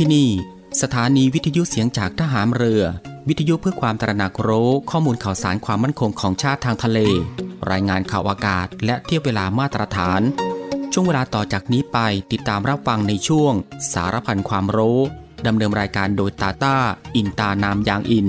ที่นี่ สถานีวิทยุเสียงจากทหารเรือ วิทยุเพื่อความตระหนักรู้ข้อมูลข่าวสารความมั่นคงของชาติทางทะเล รายงานข่าวอากาศ และเทียบเวลามาตรฐาน ช่วงเวลาต่อจากนี้ไปติดตามรับฟังในช่วง สารพันความรู้ดำเนินรายการโดยตาตาอินตานามยางอิน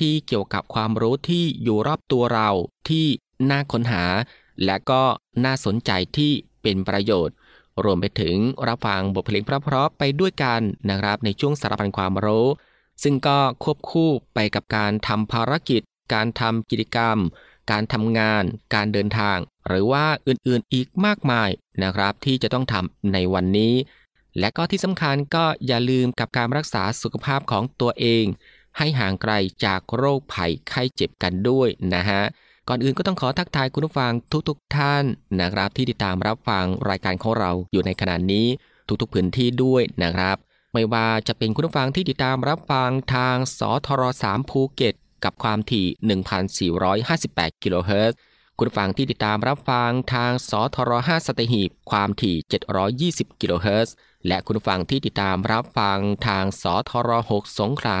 ที่เกี่ยวกับความรู้ที่อยู่รอบตัวเราที่น่าค้นหา และก็น่าสนใจที่เป็นประโยชน์ รวมไปถึงรับฟังบทเพลงเพราะๆไปด้วยกันนะครับในช่วงสารพันความรู้ ซึ่งก็ควบคู่ไปกับการทำภารกิจ การทำกิจกรรม การทำงาน การเดินทาง หรือว่าอื่นๆอีกมากมายนะครับที่จะต้องทำในวันนี้ และก็ที่สำคัญก็อย่าลืมกับการรักษาสุขภาพของตัวเอง ให้ห่างไกลจากโรคภัยไข้เจ็บกันด้วยนะฮะก่อนอื่นก็ต้องขอทักทายคุณผู้ฟังทุกๆทท่านนะครับ ที่ติดตามรับฟังรายการของเราอยู่ในขณะนี้ทุกๆพื้นที่ด้วยนะครับ ไม่ว่าจะเป็นคุณผู้ฟังที่ติดตามรับฟังทางสทร3ภูเก็ตกับความถี่ 1,458 กิโลเฮิรตซ์คุณผู้ฟังที่ติดตามรับฟังทางสทร5สตหีบความถี่ 720 กิโลเฮิรตซ์และคุณผู้ฟังที่ติดตามรับฟังทางสทร6สงขลา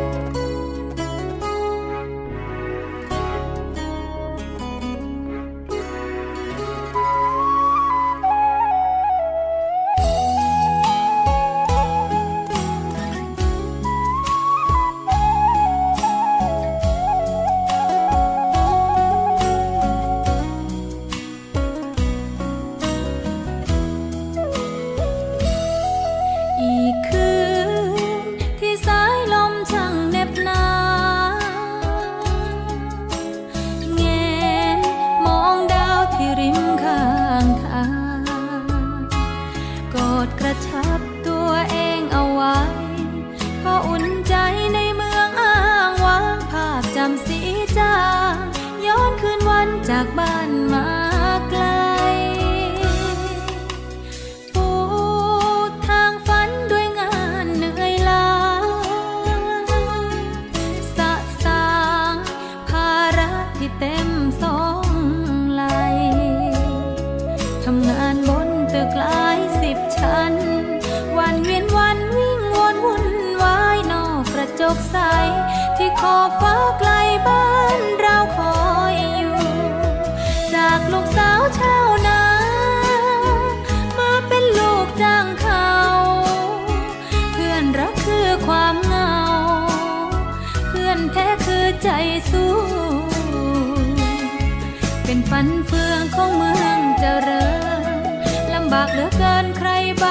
ใครบ้าง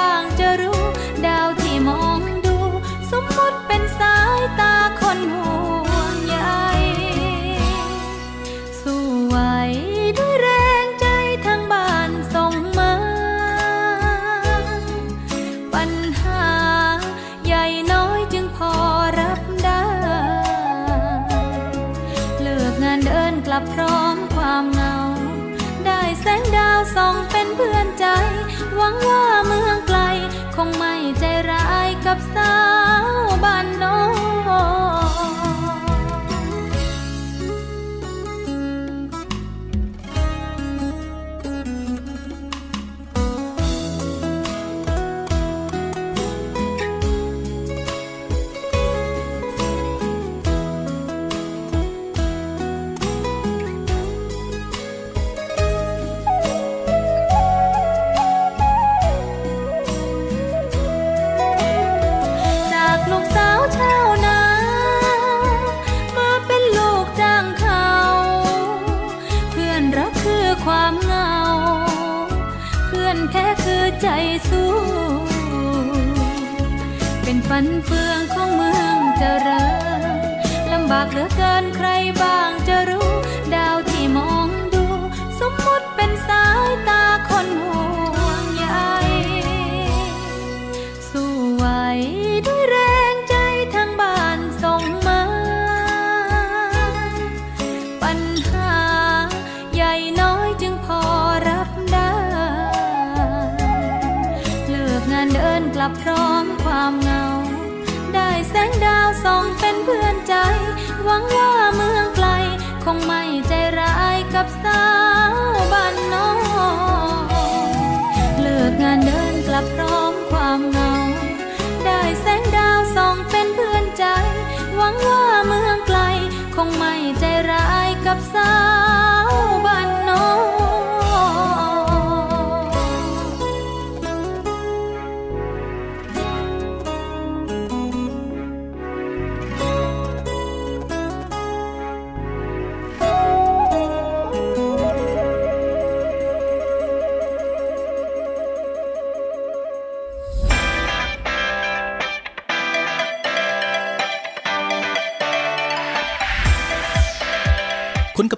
ฝันเฟืองของเมืองเจริญลำบากเหลือเกินใครบ้าง ร้า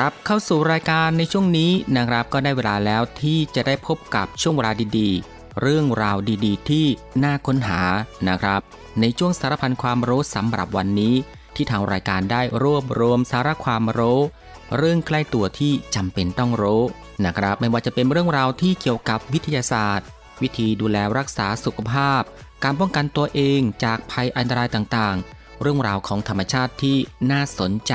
กลับเข้าสู่รายการในช่วงนี้นะครับก็ได้เวลาแล้วที่จะได้พบกับช่วงเวลาดีๆ เรื่องราวดีๆ ที่น่าค้นหานะครับ ในช่วงสารพันความรู้สำหรับวันนี้ ที่ทางรายการได้รวบรวมสาระความรู้ เรื่องใกล้ตัวที่จำเป็นต้องรู้นะครับ ไม่ว่าจะเป็นเรื่องราวที่เกี่ยวกับวิทยาศาสตร์ วิธีดูแลรักษาสุขภาพ การป้องกันตัวเองจากภัยอันตรายต่างๆ เรื่องราวของธรรมชาติที่น่าสนใจ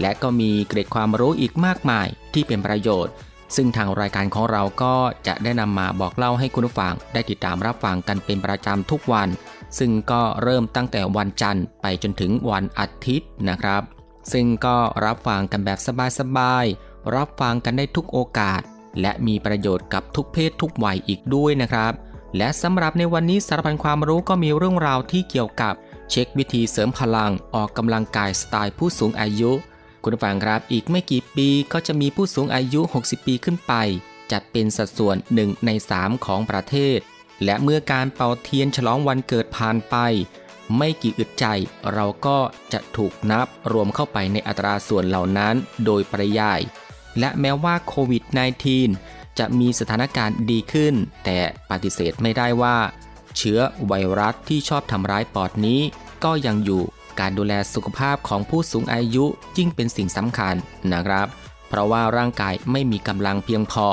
และก็มีเกร็ดความรู้อีกมากมายที่เป็นประโยชน์ ซึ่งทางรายการของเราก็จะได้นำมาบอกเล่าให้คุณผู้ฟังได้ติดตามรับฟังกันเป็นประจำทุกวัน ซึ่งก็เริ่มตั้งแต่วันจันทร์ไปจนถึงวันอาทิตย์นะครับ ซึ่งก็รับฟังกันแบบสบายๆรับฟังกันได้ทุกโอกาส และมีประโยชน์กับทุกเพศทุกวัยอีกด้วยนะครับ และสำหรับในวันนี้สารพันความรู้ก็มีเรื่องราวที่เกี่ยวกับ เช็ควิธีเสริมพลังออกกำลังกายสไตล์ผู้สูงอายุ คุณผู้ฟังครับ อีกไม่กี่ปีก็จะมีผู้สูงอายุ 60 ปีขึ้นไป จัดเป็นสัดส่วน 1 ใน 3 ของประเทศ และเมื่อการเป่าเทียนฉลองวันเกิดผ่านไป ไม่กี่อึดใจเราก็จะถูกนับรวมเข้าไปในอัตราส่วนเหล่านั้นโดยปริยาย และแม้ว่าโควิด -19 จะมีสถานการณ์ดีขึ้น แต่ปฏิเสธไม่ได้ว่า เชื้อไวรัสที่ชอบทำร้ายปอดนี้ก็ยังอยู่ การดูแลสุขภาพของผู้สูงอายุยิ่งเป็นสิ่งสำคัญนะครับ เพราะว่าร่างกายไม่มีกำลังเพียงพอ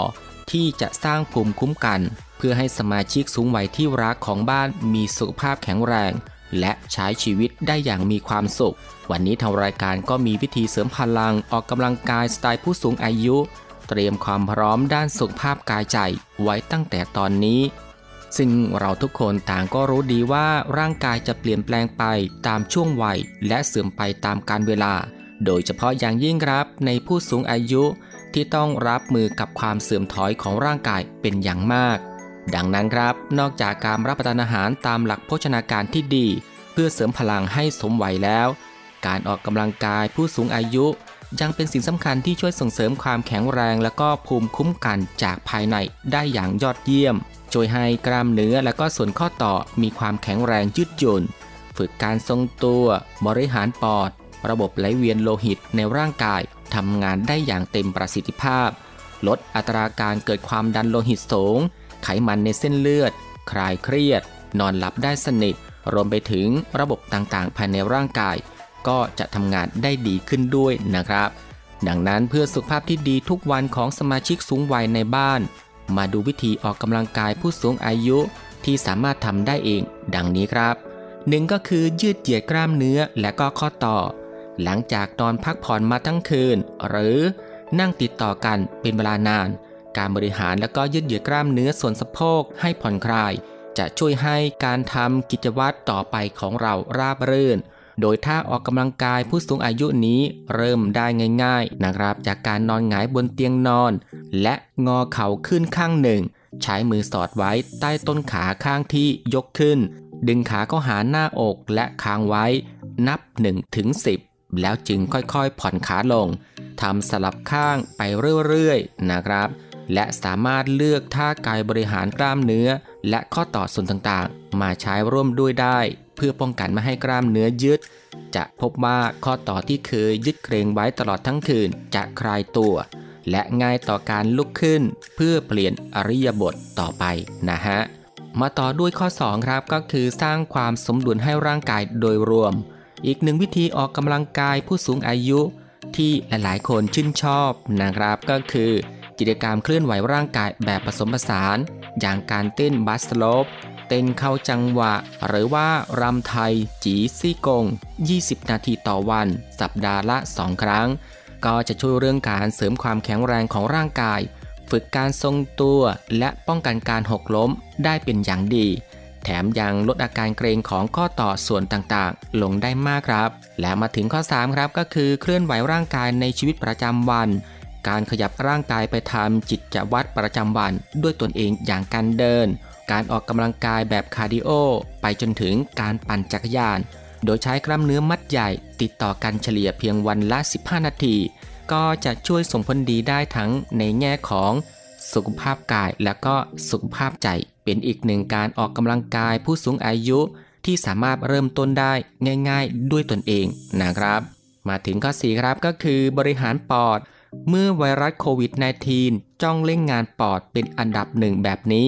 ที่จะสร้างภูมิคุ้มกัน เพื่อให้สมาชิกสูงวัยที่รักของบ้านมีสุขภาพแข็งแรง และใช้ชีวิตได้อย่างมีความสุข วันนี้ทางรายการก็มีวิธีเสริมพลังออกกำลังกายสไตล์ผู้สูงอายุ เตรียมความพร้อมด้านสุขภาพกายใจไว้ตั้งแต่ตอนนี้ ซึ่งเราทุกคนต่างก็รู้ดีว่าร่างกายจะเปลี่ยนแปลงไปตามช่วงวัย และเสื่อมไปตามกาลเวลา โดยเฉพาะอย่างยิ่งครับในผู้สูงอายุที่ต้องรับมือกับความเสื่อมถอยของร่างกายเป็นอย่างมาก ดังนั้นครับ นอกจากการรับประทานอาหารตามหลักโภชนาการที่ดี เพื่อเสริมพลังให้สมวัยแล้ว การออกกำลังกายผู้สูงอายุยังเป็นสิ่งสำคัญที่ช่วยส่งเสริมความแข็งแรง และก็ภูมิคุ้มกันจากภายในได้อย่างยอดเยี่ยม ช่วยให้กล้ามเนื้อและก็ส่วนข้อต่อมีความแข็งแรงยืดหยุ่น ฝึกการทรงตัว บริหารปอด ระบบไหลเวียนโลหิตในร่างกายทำงานได้อย่างเต็มประสิทธิภาพ ลดอัตราการเกิดความดันโลหิตสูง ไขมันในเส้นเลือด คลายเครียด นอนหลับได้สนิท รวมไปถึงระบบต่างๆ ภายในร่างกาย ก็จะทำงานได้ดีขึ้นด้วยนะครับ ดังนั้นเพื่อสุขภาพที่ดีทุกวันของสมาชิกสูงวัยในบ้าน มาดูวิธีออกกำลังกายผู้สูงอายุที่สามารถทำได้เอง ดังนี้ครับหนึ่งก็คือยืดเหยียดกล้ามเนื้อและก็ข้อต่อ หลังจากนอนพักผ่อนมาทั้งคืน หรือนั่งติดต่อกันเป็นเวลานาน การบริหารและก็ยืดเหยียดกล้ามเนื้อส่วนสะโพกให้ผ่อนคลาย จะช่วยให้การทำกิจวัตรต่อไปของเราราบรื่น โดยถ้าออกกำลังกายผู้สูงอายุนี้เริ่มได้ง่าย ๆ นะครับ จากการนอนหงายบนเตียงนอน และงอเข่าขึ้นข้างหนึ่ง ใช้มือสอดไว้ใต้ต้นขาข้างที่ยกขึ้น ดึงขาเข้าหาหน้าอกและค้างไว้ นับ1ถึง10 แล้วจึงค่อยๆ ผ่อนขาลงทำสลับข้างไปเรื่อยๆ นะครับ และสามารถเลือกท่ากายบริหารกล้ามเนื้อ และข้อต่อส่วนต่างๆ มาใช้ร่วมด้วยได้ เพื่อป้องกันไม่ให้กล้ามเนื้อยึดจะพบว่าข้อต่อที่เคยยึดเกรงไว้ตลอดทั้งคืนจะคลายตัว และง่ายต่อการลุกขึ้น เพื่อเปลี่ยนอริยบทต่อไปนะฮะ มาต่อด้วยข้อ 2 ครับก็คือสร้างความสมดุลให้ร่างกายโดยรวม อีกหนึ่งวิธีออกกำลังกายผู้สูงอายุ ที่หลายๆ คนชื่นชอบนะครับก็คือกิจกรรมเคลื่อนไหวร่างกายแบบผสมผสาน อย่างการเต้นบัสโลปเต้นเข้าจังหวะ หรือว่ารำไทย จีซี่กง 20 นาทีต่อวัน สัปดาห์ละ 2 ครั้ง ก็จะช่วยเรื่องการเสริมความแข็งแรงของร่างกาย ฝึกการทรงตัวและป้องกันการหกล้มได้เป็นอย่างดี แถมยังลดอาการเกร็งของข้อต่อส่วนต่างๆ ลงได้มากครับ และมาถึงข้อ 3 ครับก็คือเคลื่อนไหวร่างกายในชีวิตประจำวัน การขยับร่างกายไปทำกิจวัตรประจำวัน ด้วยตนเองอย่างการเดิน การออกกำลังกายแบบคาร์ดิโอไปจนถึงการปั่นจักรยาน โดยใช้กล้ามเนื้อมัดใหญ่ ติดต่อกันเฉลี่ยเพียงวันละ 15 นาที ก็จะช่วยส่งผลดีได้ทั้งในแง่ของสุขภาพกายและก็สุขภาพใจ เป็นอีกหนึ่งการออกกำลังกายผู้สูงอายุที่สามารถเริ่มต้นได้ง่ายๆ ด้วยตนเองนะครับ มาถึงข้อ4ครับก็คือบริหารปอด เมื่อไวรัสโควิด -19 จ้องเล่นงานปอดเป็นอันดับหนึ่งแบบนี้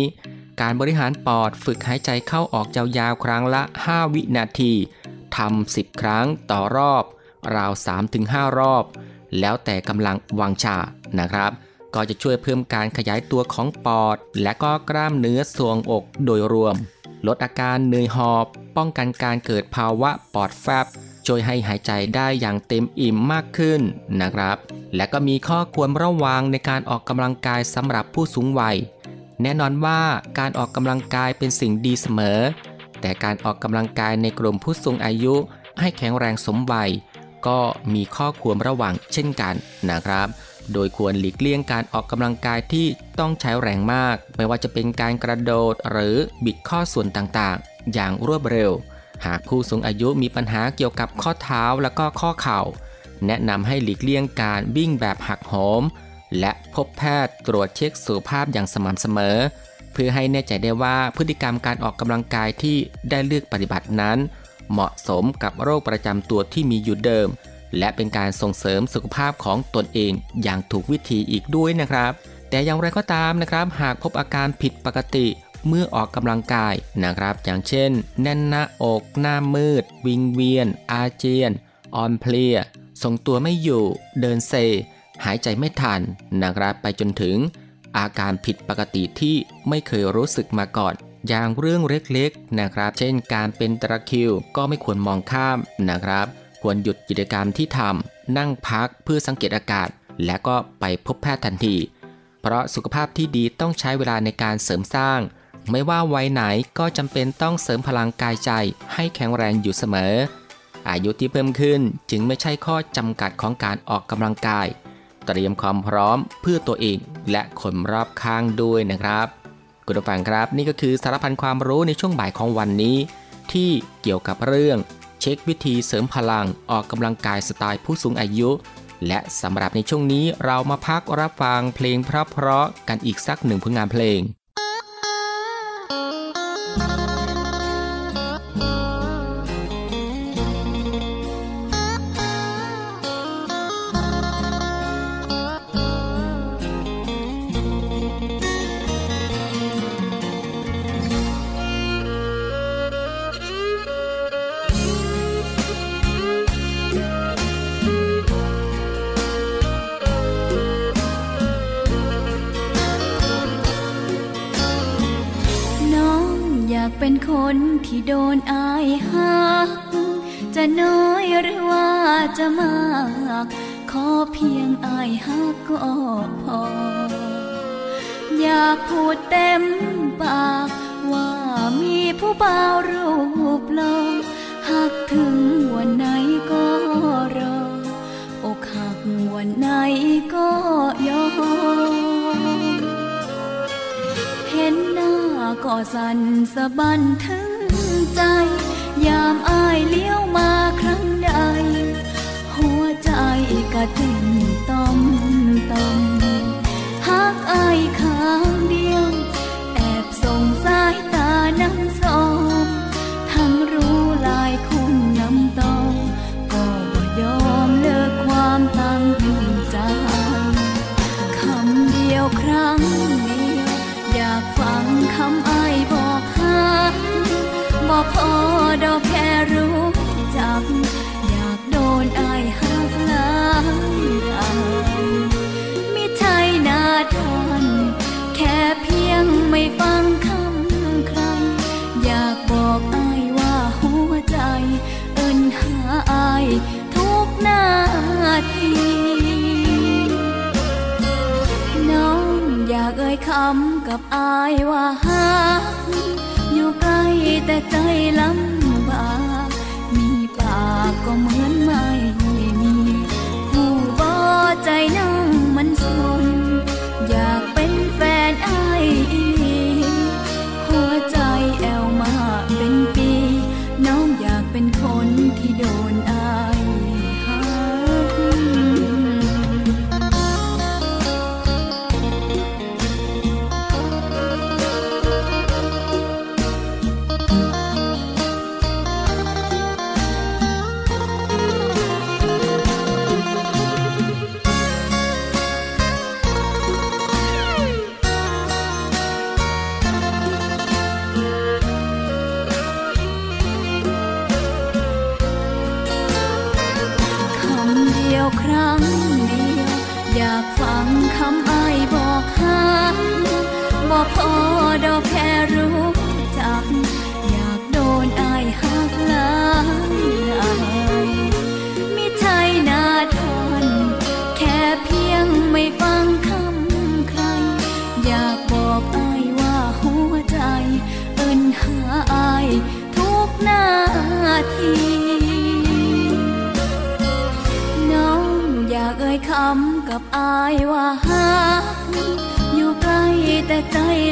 การบริหารปอดฝึกหายใจเข้าออกยาวๆครั้งละ 5 วินาที ทำ10 ครั้งต่อรอบ ราว 3-5 รอบ แล้วแต่กำลังวางชานะครับ ก็จะช่วยเพิ่มการขยายตัวของปอด และก็กล้ามเนื้อสวงอกโดยรวม ลดอาการเหนื่อยหอบ ป้องกันการเกิดภาวะปอดแฟบช่วยให้หายใจได้อย่างเต็มอิ่มมากขึ้นนะครับ และก็มีข้อควรระวังในการออกกำลังกายสำหรับผู้สูงวัย แน่นอนว่าการออกกำลังกายเป็นสิ่งดีเสมอ แต่การออกกำลังกายในกลุ่มผู้สูงอายุ ให้แข็งแรงสมวัย ก็มีข้อควรระวังเช่นกันนะครับ โดยควรหลีกเลี่ยงการออกกำลังกายที่ต้องใช้แรงมาก ไม่ว่าจะเป็นการกระโดดหรือบิดข้อส่วนต่างๆ อย่างรวดเร็ว หากผู้สูงอายุมีปัญหาเกี่ยวกับข้อเท้าและก็ข้อเข่า แนะนำให้หลีกเลี่ยงการวิ่งแบบหักโหมและพบแพทย์ตรวจเช็คสุขภาพอย่างสม่ำเสมอ เพื่อให้แน่ใจได้ว่าพฤติกรรมการออกกำลังกายที่ได้เลือกปฏิบัตินั้น เหมาะสมกับโรคประจำตัวที่มีอยู่เดิม และเป็นการส่งเสริมสุขภาพของตนเองอย่างถูกวิธีอีกด้วยนะครับ แต่อย่างไรก็ตามนะครับหากพบอาการผิดปกติเมื่อออกกำลังกายนะครับ อย่างเช่น แน่นหน้าอก หน้ามืด วิงเวียน อาเจียน อ่อนเพลียทรงตัวไม่อยู่ เดินเซ หายใจไม่ทันนะครับไปจนถึง อาการผิดปกติที่ไม่เคยรู้สึกมาก่อน อย่างเรื่องเล็กๆนะครับ เช่นการเป็นตะคริวก็ไม่ควรมองข้ามนะครับ ควรหยุดกิจกรรมที่ทำนั่งพักเพื่อสังเกตอากาศ และก็ไปพบแพทย์ทันที เพราะสุขภาพที่ดีต้องใช้เวลาในการเสริมสร้าง ไม่ว่าวัยไหนก็จำเป็นต้องเสริมพลังกายใจ ให้แข็งแรงอยู่เสมอ อายุที่เพิ่มขึ้นจึงไม่ใช่ข้อจำกัดของการออกกำลังกาย เตรียมความพร้อมเพื่อตัวเองและคนรอบข้างด้วยนะครับคุณผู้ฟังครับนี่ก็คือสารพันความรู้ในช่วงบ่ายของวันนี้ ที่เกี่ยวกับเรื่อง เช็ควิธีเสริมพลังออกกำลังกายสไตล์ผู้สูงอายุ และสำหรับในช่วงนี้เรามาพักรับฟังเพลงเพราะๆกันอีกสักหนึ่งผลงานเพลงากขอเพียงอายหักก็พอ อยากพูดเต็มปาก ว่ามีผู้บ่าวรูปหล่อหักถึงวันไหนก็รอ อกหักวันไหนก็ยอมเห็นหน้าก็สั่นสะบันถึงใจ ยามอายเลี้ยวมาครั้งใด ใจกะต้นต้อมต้อมหักอายข้างเดียว แอบส่งสายตาน้ำสมทั้งรู้ลายคุณน้ำตอมก็บ่ยอมเลิกความตั้งใจคำเดียวครั้งเดียว อยากฟังคำอายบอกหักบอกพอดอกแค่รู้จัก ทีน้องอยากเอ่ยคำกับอายว่าฮักอยู่ใกล้แต่ใจลำบากมีปากก็เหมือนไม่มีผู้บ่ใจน้อง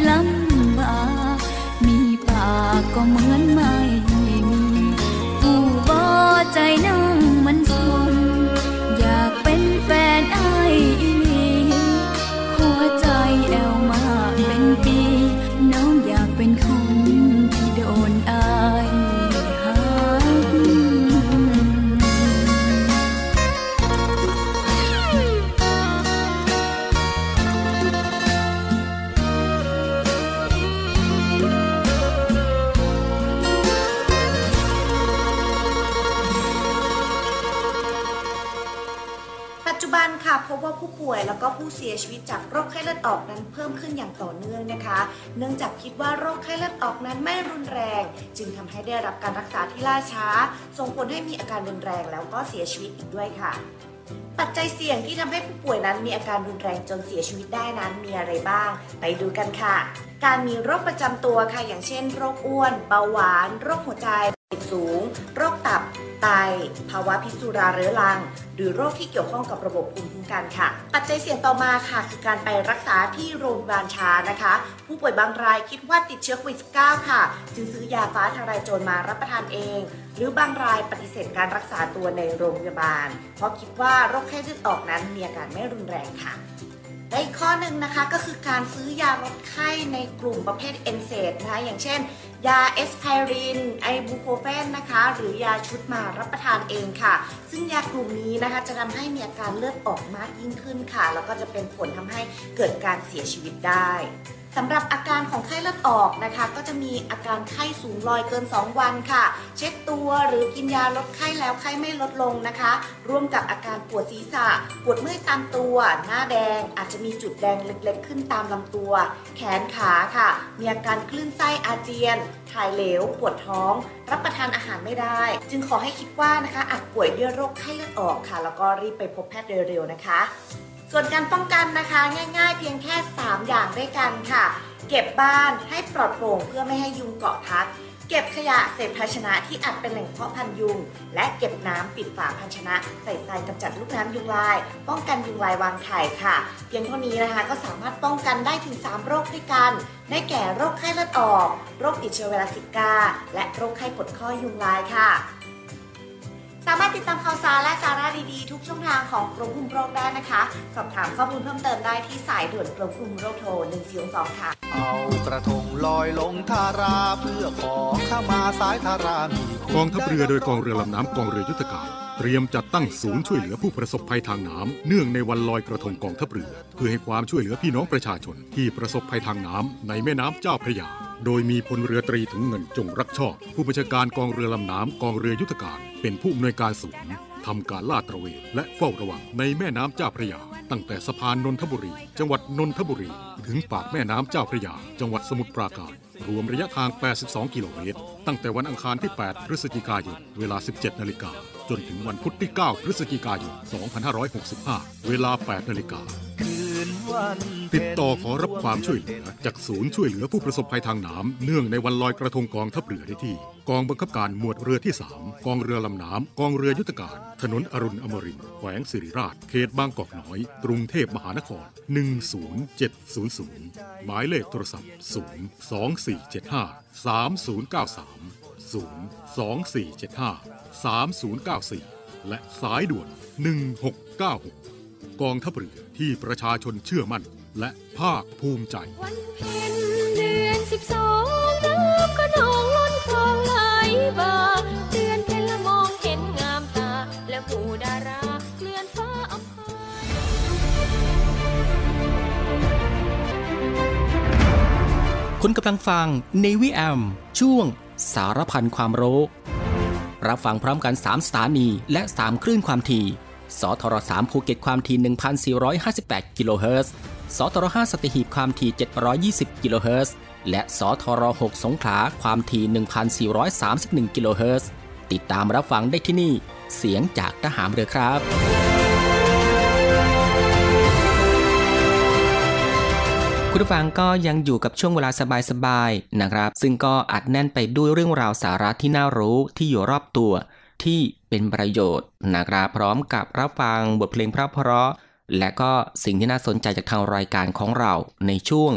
ล้ แล้วก็ผู้เสียชีวิตจากโรคไข้เลือดออกนั้นเพิ่มขึ้นอย่างต่อเนื่องนะคะ เนื่องจากคิดว่าโรคไข้เลือดออกนั้นไม่รุนแรง จึงทำให้ได้รับการรักษาที่ล่าช้า ส่งผลให้มีอาการรุนแรงแล้วก็เสียชีวิตอีกด้วยค่ะปัจจัยเสี่ยงที่ทำให้ผู้ป่วยนั้นมีอาการรุนแรงจนเสียชีวิตได้นั้นมีอะไรบ้าง ไปดูกันค่ะ การมีโรคประจำตัวค่ะอย่างเช่น โรคอ้วน เบาหวาน โรคหัวใจสูง โรคตับ ไต ภาวะพิษสุราเรื้อรัง หรือโรคที่เกี่ยวข้องกับระบบภูมิคุ้มกันค่ะ ปัจจัยเสี่ยงต่อมาค่ะ คือการไปรักษาที่โรงพยาบาลช้านะคะ ผู้ป่วยบางรายคิดว่าติดเชื้อโควิด -19 ค่ะ จึงซื้อยาฟ้าทลายโจรมารับประทานเอง หรือบางรายปฏิเสธการรักษาตัวในโรงพยาบาล เพราะคิดว่าโรคไข้เลือดออกนั้นมีอาการไม่รุนแรงค่ะและอีกข้อหนึ่งนะคะก็คือการซื้อยาลดไข้ในกลุ่มประเภทเอนเซดนะคะอย่างเช่น ยาเอสไพริน ไอบูโคเฟนนะคะ หรือยาชุดมารับประทานเองค่ะ ซึ่งยากลุ่มนี้นะคะจะทำให้มีอาการเลือดออกมากยิ่งขึ้นค่ะ แล้วก็จะเป็นผลทำให้เกิดการเสียชีวิตได้ สำหรับอาการของไข้เลือดออกนะคะ ก็จะมีอาการไข้สูงลอยเกิน 2 วันค่ะ เช็ดตัวหรือกินยาลดไข้แล้วไข้ไม่ลดลงนะคะ ร่วมกับอาการปวดศีรษะ ปวดเมื่อยตามตัว หน้าแดง อาจจะมีจุดแดงเล็กๆ ขึ้นตามลำตัว แขนขาค่ะ มีอาการคลื่นไส้อาเจียน ถ่ายเหลว ปวดท้อง รับประทานอาหารไม่ได้ จึงขอให้คิดว่านะคะอาจป่วยด้วยโรคไข้เลือดออกค่ะ แล้วก็รีบไปพบแพทย์เร็วๆนะคะ ส่วนการป้องกันนะคะง่ายๆ เพียงแค่ 3 อย่างด้วยกันค่ะ เก็บบ้านให้ปลอดโปร่งเพื่อไม่ให้ยุงเกาะทับเก็บขยะเศษภาชนะที่อาจเป็นแหล่งเพาะพันยุง และเก็บน้ำปิดฝาภาชนะใส่ทรายกำจัดลูกน้ำยุงลาย ป้องกันยุงลายวางไข่ค่ะ เพียงเท่านี้นะคะก็สามารถป้องกันได้ถึง 3 โรคด้วยกัน ได้แก่โรคไข้เลือดออก โรคติดเชื้อไวรัสซิก้า และโรคไข้ปวดข้อยุงลายค่ะ สามารถติดตามข่าวสารและสาระดีๆ ทุกช่องทางของกรมคุมโรคได้นะคะ สอบถามข้อมูลเพิ่มเติมได้ที่สายด่วนกรมคุมโรคโทร 1422ค่ะ เอากระทงลอยลงทาราเพื่อขอเข้ามาสายทารามีคุณกองทัพเรือโดยกองเรือลำน้ำกองเรือยุทธการ เตรียมจัดตั้งศูนย์ช่วยเหลือผู้ประสบภัยทางน้ำเนื่องในวันลอยกระทงกองทัพเรือ เพื่อให้ความช่วยเหลือพี่น้องประชาชนที่ประสบภัยทางน้ำในแม่น้ำเจ้าพระยา โดยมีพลเรือตรีถุงเงินจงรักชอบ ผู้บัญชาการกองเรือลำน้ำกองเรือยุทธการ เป็นผู้อำนวยการศูนย์ ทำการลาดตระเวนและเฝ้าระวังในแม่น้ำเจ้าพระยา ตั้งแต่สะพานนนทบุรี จังหวัดนนทบุรี ถึงปากแม่น้ำเจ้าพระยา จังหวัดสมุทรปราการ รวมระยะทาง 82 กิโลเมตร ตั้งแต่วันอังคารที่ 8 พฤศจิกายน เวลา 17 นาฬิกา จนถึงวันพุธที่ 9 พฤศจิกายน 2565 เวลา 8 นาฬิกาคื ติดต่อขอรับความช่วยเหลือ จากศูนย์ช่วยเหลือผู้ประสบภัยทางน้ำเนื่องในวันลอยกระทงกองทัพเรือได้ที่ กองบังคับการหมวดเรือที่ 3 กองเรือลำน้ำกองเรือยุทธการ ถนนอรุณอมรินทร์แขวงสิริราช เขตบางกอกน้อย กรุงเทพมหานคร 10700 หมายเลขโทรศัพท์ 02475 3093 02475 3094 และสายด่วน 1696 กองทัพเรือที่ประชาชนเชื่อมั่น และภาคภูมิใจ วันเพ็ญเดือนสิบสองน้ำก็นองล้นคลองไหลบ่าเดือนเพ็ญละมองเห็นงามตา และผู้ดาราเคลื่อนฟ้าอำพาคุณกำลังฟัง Navy AM ช่วงสารพันความรู้ รับฟังพร้อมกัน 3 สถานีและ 3 คลื่นความถี่ สทร3ภูเก็ตความถี่1,458 กิโลเฮิรตซ์ สทร5สัตหีบความถี่ 720 กิโลเฮิรตซ์ และสทร6สงขลาความถี่ 1,431 กิโลเฮิรตซ์ ติดตามรับฟังได้ที่นี่ เสียงจากทหารเรือครับคุณผู้ฟังก็ยังอยู่กับช่วงเวลาสบายๆนะครับ ซึ่งก็อัดแน่นไปด้วยเรื่องราวสาระที่น่ารู้ที่อยู่รอบตัว ที่เป็นประโยชน์นะครับพร้อมกับรับฟังบทเพลงเพราะ และก็สิ่งที่น่าสนใจจากทางรายการของเราในช่วง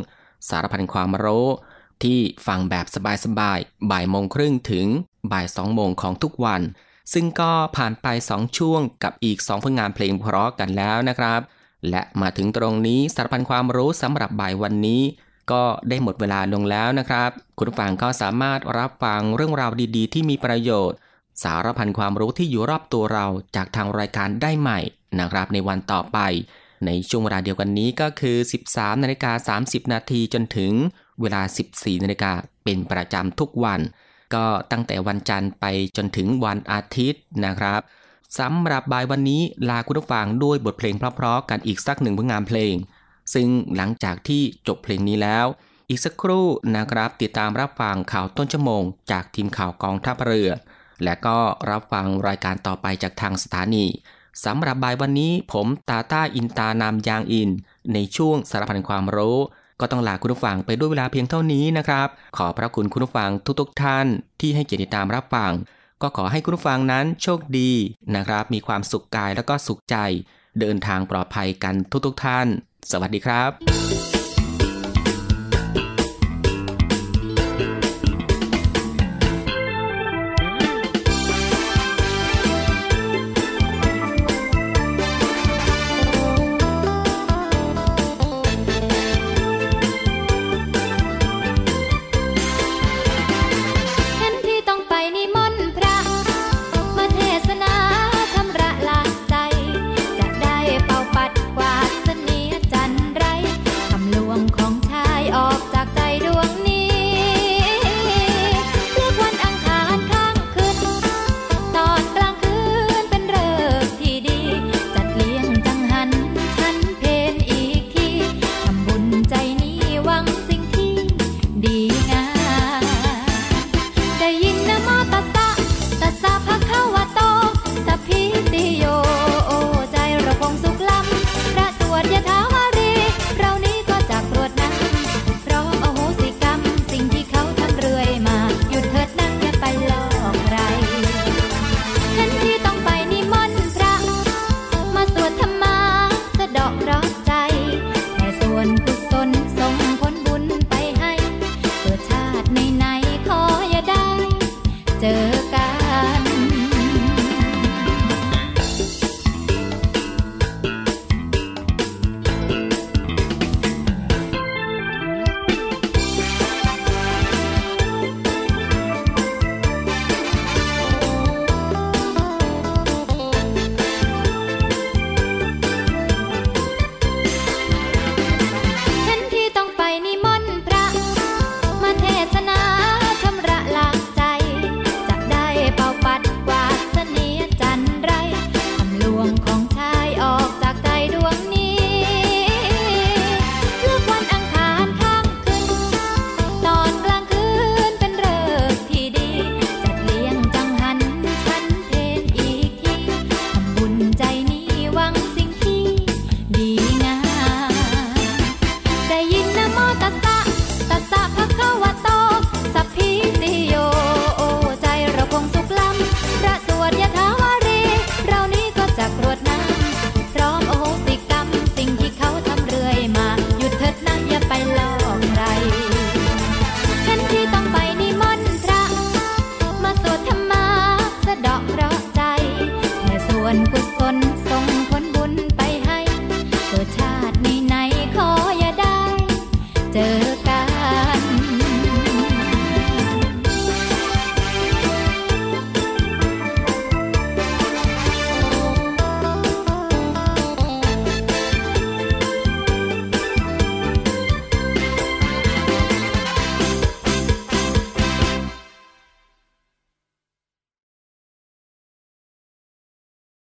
สารพันความรู้ที่ฟังแบบสบายๆ บ่ายโมงครึ่งถึงบ่ายสองโมงของทุกวัน ซึ่งก็ผ่านไป 2 ช่วงกับอีก 2 ผลงานเพลงเพราะกันแล้วนะครับ และมาถึงตรงนี้สารพันความรู้สำหรับบ่ายวันนี้ ก็ได้หมดเวลาลงแล้วนะครับ คุณผู้ฟังก็สามารถรับฟังเรื่องราวดีๆ ที่มีประโยชน์ สารพันความรู้ที่อยู่รอบตัวเราจากทางรายการได้ใหม่นะครับในวันต่อไป ในช่วงเวลาเดียวกันนี้ก็คือ 13นาฬิกา30 นาทีจนถึงเวลา 14นาฬิกาเป็นประจำทุกวัน ก็ตั้งแต่วันจันทร์ไปจนถึงวันอาทิตย์นะครับสำหรับบ่ายวันนี้ลาคุณผู้ฟังด้วยบทเพลงเพราะๆกันอีกสักหนึ่งผลงานเพลง ซึ่งหลังจากที่จบเพลงนี้แล้ว อีกสักครู่นะครับติดตามรับฟังข่าวต้นชั่วโมง จากทีมข่าวกองทัพเรือ และก็รับฟังรายการต่อไปจากทางสถานี สำหรับบ่ายวันนี้ผมตาต้าอินตานามยางอิน ในช่วงสารพันความรู้ ก็ต้องลาคุณผู้ฟังไปด้วยเวลาเพียงเท่านี้นะครับ ขอพระคุณคุณผู้ฟังทุกๆท่านที่ให้เกียรติตามรับฟัง ก็ขอให้คุณผู้ฟังนั้นโชคดีนะครับ มีความสุขกายแล้วก็สุขใจ เดินทางปลอดภัยกันทุกๆท่าน สวัสดีครับ